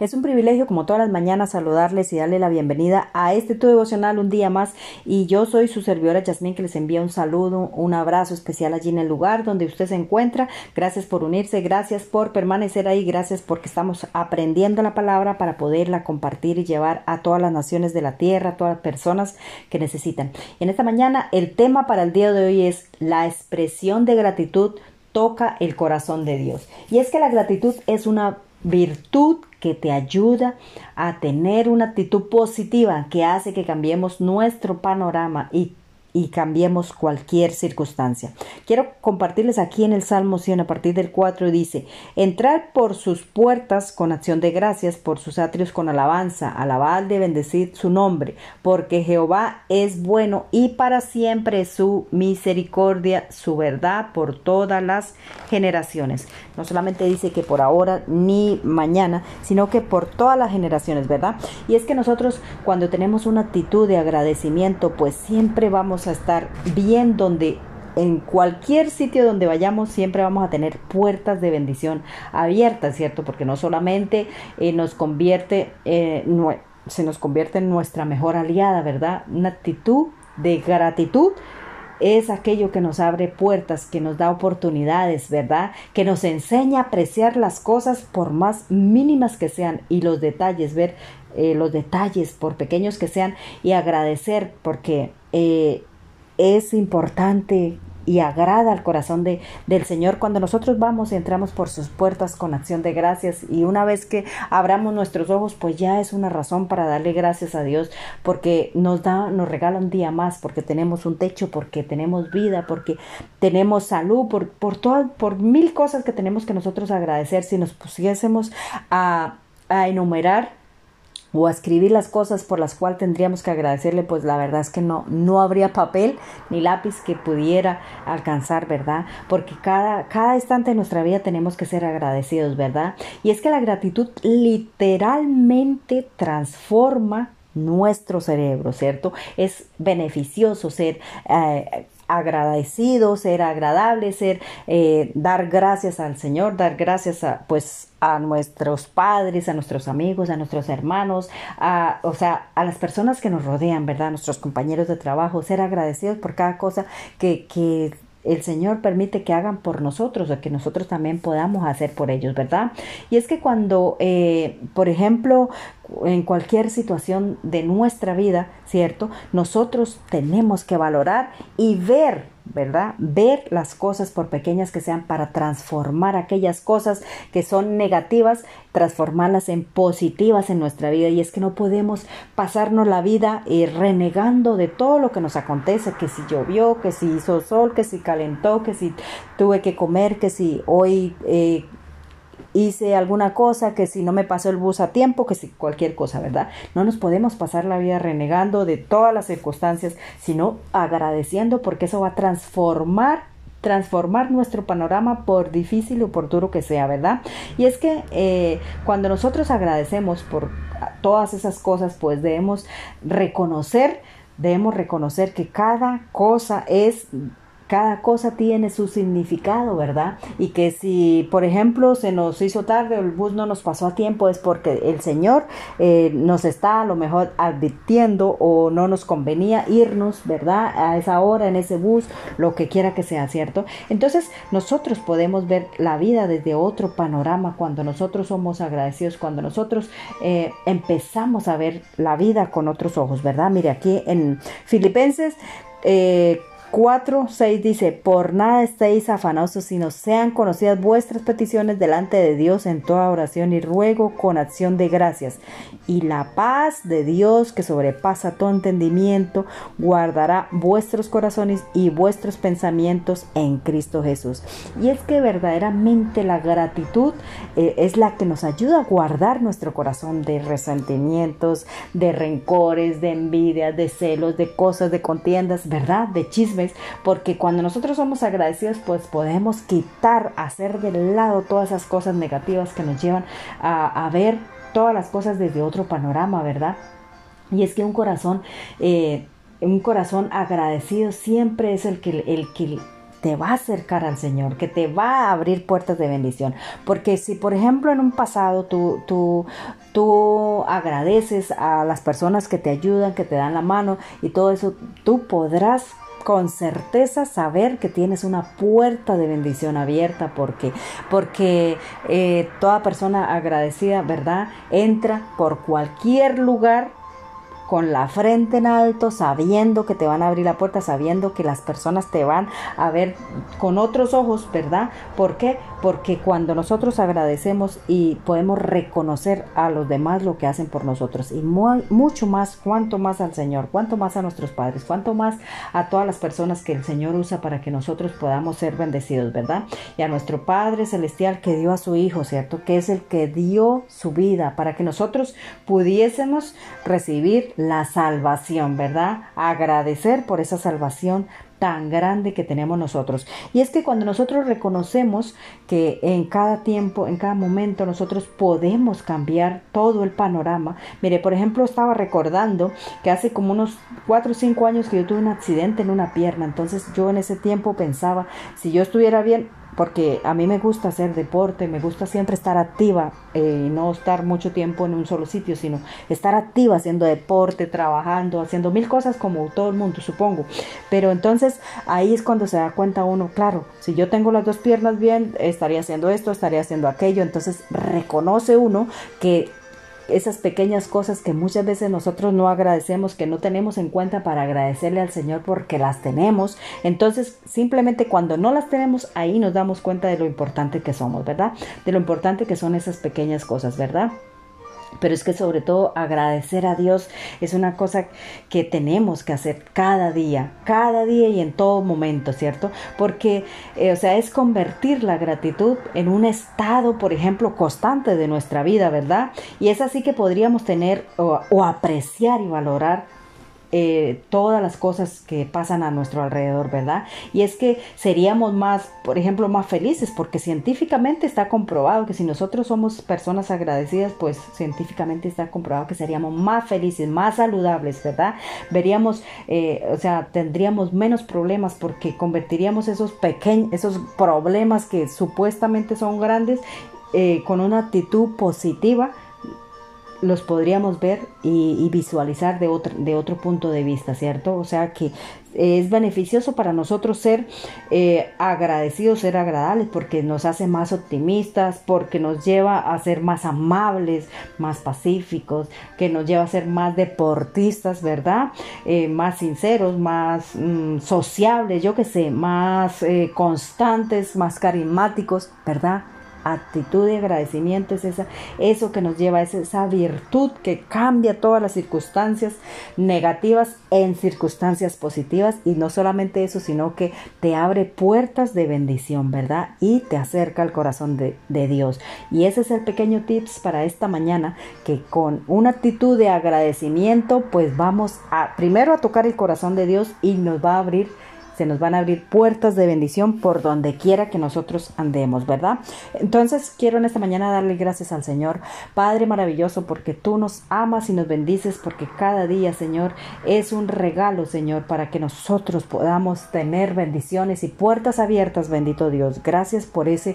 Es un privilegio como todas las mañanas saludarles y darle la bienvenida a este tu devocional un día más y yo soy su servidora Yasmín que les envía un saludo, un abrazo especial allí en el lugar donde usted se encuentra. Gracias por unirse, gracias por permanecer ahí, gracias porque estamos aprendiendo la palabra para poderla compartir y llevar a todas las naciones de la tierra, a todas las personas que necesitan. En esta mañana el tema para el día de hoy es la expresión de gratitud toca el corazón de Dios. Y es que la gratitud es una virtud que te ayuda a tener una actitud positiva que hace que cambiemos nuestro panorama y y cambiemos cualquier circunstancia. Quiero compartirles aquí en el Salmo 100 a partir del 4 dice, entrar por sus puertas con acción de gracias, por sus atrios con alabanza, alabar de bendecir su nombre, porque Jehová es bueno y para siempre su misericordia, su verdad por todas las generaciones. No solamente dice que por ahora ni mañana, sino que por todas las generaciones, ¿verdad? Y es que nosotros cuando tenemos una actitud de agradecimiento, pues siempre vamos a estar bien donde en cualquier sitio donde vayamos siempre vamos a tener puertas de bendición abiertas, ¿cierto? Porque no solamente eh, nos convierte, eh, se nos convierte en nuestra mejor aliada, ¿verdad? Una actitud de gratitud es aquello que nos abre puertas, que nos da oportunidades, ¿verdad? Que nos enseña a apreciar las cosas por más mínimas que sean y los detalles, ver eh, los detalles por pequeños que sean y agradecer porque es importante y agrada al corazón de, del Señor. Cuando nosotros vamos y entramos por sus puertas con acción de gracias y una vez que abramos nuestros ojos pues ya es una razón para darle gracias a Dios porque nos da nos regala un día más porque tenemos un techo porque tenemos vida porque tenemos salud por por todas por mil cosas que tenemos que nosotros agradecer. Si nos pusiésemos a a enumerar o escribir las cosas por las cuales tendríamos que agradecerle, pues la verdad es que no, no habría papel ni lápiz que pudiera alcanzar, ¿verdad? Porque cada, cada instante de nuestra vida tenemos que ser agradecidos, ¿verdad? Y es que la gratitud literalmente transforma nuestro cerebro, ¿cierto? Es beneficioso ser eh, agradecido, ser agradable, ser eh, dar gracias al Señor, dar gracias a pues a nuestros padres, a nuestros amigos, a nuestros hermanos, a, o sea, a las personas que nos rodean, ¿verdad? A nuestros compañeros de trabajo, ser agradecidos por cada cosa que, que el Señor permite que hagan por nosotros o que nosotros también podamos hacer por ellos, ¿verdad? Y es que cuando, eh, por ejemplo, en cualquier situación de nuestra vida, ¿cierto? Nosotros tenemos que valorar y ver ¿verdad? Ver las cosas por pequeñas que sean para transformar aquellas cosas que son negativas, transformarlas en positivas en nuestra vida. Y es que no podemos pasarnos la vida eh, renegando de todo lo que nos acontece, que si llovió, que si hizo sol, que si calentó, que si tuve que comer, que si hoy... Eh, hice alguna cosa, que si no me pasó el bus a tiempo, que si cualquier cosa, ¿verdad? No nos podemos pasar la vida renegando de todas las circunstancias, sino agradeciendo porque eso va a transformar transformar nuestro panorama por difícil o por duro que sea, ¿verdad? Y es que eh, cuando nosotros agradecemos por todas esas cosas, pues debemos reconocer, debemos reconocer que cada cosa es cada cosa tiene su significado, ¿verdad? Y que si, por ejemplo, se nos hizo tarde o el bus no nos pasó a tiempo, es porque el Señor eh, nos está a lo mejor advirtiendo o no nos convenía irnos, ¿verdad? A esa hora, en ese bus, lo que quiera que sea, ¿cierto? Entonces, nosotros podemos ver la vida desde otro panorama cuando nosotros somos agradecidos, cuando nosotros eh, empezamos a ver la vida con otros ojos, ¿verdad? Mire, aquí en Filipenses eh, 4, 6 dice, por nada estéis afanosos, sino sean conocidas vuestras peticiones delante de Dios en toda oración y ruego con acción de gracias. Y la paz de Dios que sobrepasa todo entendimiento, guardará vuestros corazones y vuestros pensamientos en Cristo Jesús. Y es que verdaderamente la gratitud eh, es la que nos ayuda a guardar nuestro corazón de resentimientos, de rencores, de envidias, de celos, de cosas, de contiendas, ¿verdad? De chismes porque cuando nosotros somos agradecidos, pues podemos quitar, hacer de lado todas esas cosas negativas que nos llevan a, ver todas las cosas desde otro panorama, ¿verdad? Y es que un corazón, eh, un corazón agradecido siempre es el que, el que te va a acercar al Señor, que te va a abrir puertas de bendición. Porque si, por ejemplo, en un pasado tú, tú, tú agradeces a las personas que te ayudan, que te dan la mano y todo eso, tú podrás con certeza saber que tienes una puerta de bendición abierta porque porque eh, toda persona agradecida verdad entra por cualquier lugar con la frente en alto, sabiendo que te van a abrir la puerta, sabiendo que las personas te van a ver con otros ojos, ¿verdad? ¿Por qué? Porque cuando nosotros agradecemos y podemos reconocer a los demás lo que hacen por nosotros y mucho más, cuanto más al Señor, cuanto más a nuestros padres, cuanto más a todas las personas que el Señor usa para que nosotros podamos ser bendecidos, ¿verdad? Y a nuestro Padre Celestial que dio a su Hijo, ¿cierto? Que es el que dio su vida para que nosotros pudiésemos recibir la salvación, ¿verdad? Agradecer por esa salvación tan grande que tenemos nosotros. Y es que cuando nosotros reconocemos que en cada tiempo, en cada momento, nosotros podemos cambiar todo el panorama. Mire, por ejemplo, estaba recordando que hace como unos 4 o 5 años que yo tuve un accidente en una pierna. Entonces yo en ese tiempo pensaba, si yo estuviera bien, porque a mí me gusta hacer deporte, me gusta siempre estar activa eh, y no estar mucho tiempo en un solo sitio, sino estar activa haciendo deporte, trabajando, haciendo mil cosas como todo el mundo, supongo. Pero entonces ahí es cuando se da cuenta uno, claro, si yo tengo las dos piernas bien, estaría haciendo esto, estaría haciendo aquello, entonces reconoce uno que esas pequeñas cosas que muchas veces nosotros no agradecemos, que no tenemos en cuenta para agradecerle al Señor porque las tenemos. Entonces, simplemente cuando no las tenemos, ahí nos damos cuenta de lo importante que somos, ¿verdad? De lo importante que son esas pequeñas cosas, ¿verdad? Pero es que sobre todo agradecer a Dios es una cosa que tenemos que hacer cada día, cada día y en todo momento, ¿cierto? Porque, eh, o sea, es convertir la gratitud en un estado, por ejemplo, constante de nuestra vida, ¿verdad? Y es así que podríamos tener o apreciar y valorar eh, todas las cosas que pasan a nuestro alrededor, ¿verdad? Y es que seríamos más, por ejemplo, más felices, porque científicamente está comprobado que si nosotros somos personas agradecidas, pues científicamente está comprobado que seríamos más felices, más saludables, ¿verdad? Veríamos, eh, o sea, tendríamos menos problemas porque convertiríamos esos pequeños, esos problemas que supuestamente son grandes, eh, con una actitud positiva los podríamos ver y, visualizar de otro, de otro punto de vista, ¿cierto? O sea que es beneficioso para nosotros ser eh, agradecidos, ser agradables, porque nos hace más optimistas, porque nos lleva a ser más amables, más pacíficos, que nos lleva a ser más deportistas, ¿verdad? Eh, más sinceros, más mm, sociables, yo que sé, más eh, constantes, más carismáticos, ¿verdad? Actitud de agradecimiento es esa, eso que nos lleva, es esa virtud que cambia todas las circunstancias negativas en circunstancias positivas y no solamente eso, sino que te abre puertas de bendición, ¿verdad? Y te acerca al corazón de, Dios. Y ese es el pequeño tips para esta mañana, que con una actitud de agradecimiento, pues vamos a primero a tocar el corazón de Dios y nos va a abrir se nos van a abrir puertas de bendición por donde quiera que nosotros andemos, ¿verdad? Entonces quiero en esta mañana darle gracias al Señor, Padre maravilloso, porque tú nos amas y nos bendices, porque cada día, Señor, es un regalo, Señor, para que nosotros podamos tener bendiciones y puertas abiertas, bendito Dios. Gracias por esa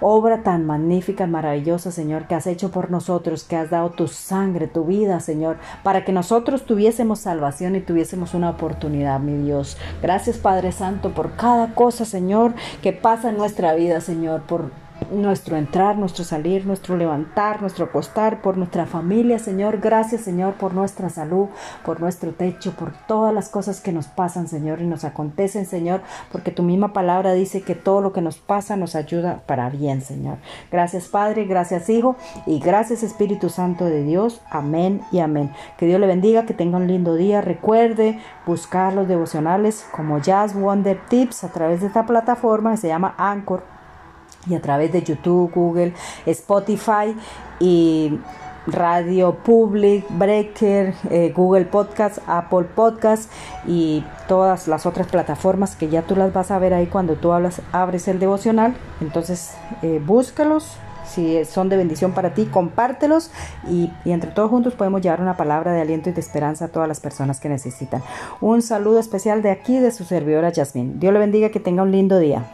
obra tan magnífica, maravillosa, Señor, que has hecho por nosotros, que has dado tu sangre, tu vida, Señor, para que nosotros tuviésemos salvación y tuviésemos una oportunidad, mi Dios. Gracias, Santo, por cada cosa, Señor, que pasa en nuestra vida, Señor, por nuestro entrar, nuestro salir, nuestro levantar, nuestro acostar, por nuestra familia, Señor. Gracias, Señor, por nuestra salud, por nuestro techo, por todas las cosas que nos pasan, Señor, y nos acontecen, Señor, porque tu misma palabra dice que todo lo que nos pasa nos ayuda para bien, Señor. Gracias, Padre, gracias, Hijo, y gracias, Espíritu Santo de Dios. Amén y amén. Que Dios le bendiga, que tenga un lindo día. Recuerde buscar los devocionales como Jazz Wonder Tips a través de esta plataforma que se llama Anchor y a través de YouTube, Google, Spotify y Radio Public, Breaker, eh, Google Podcast, Apple Podcast y todas las otras plataformas que ya tú las vas a ver ahí cuando tú hablas, abres el devocional. Entonces, eh, búscalos si son de bendición para ti, compártelos y, entre todos juntos podemos llevar una palabra de aliento y de esperanza a todas las personas que necesitan. Un saludo especial de aquí de su servidora Yasmin. Dios le bendiga, que tenga un lindo día.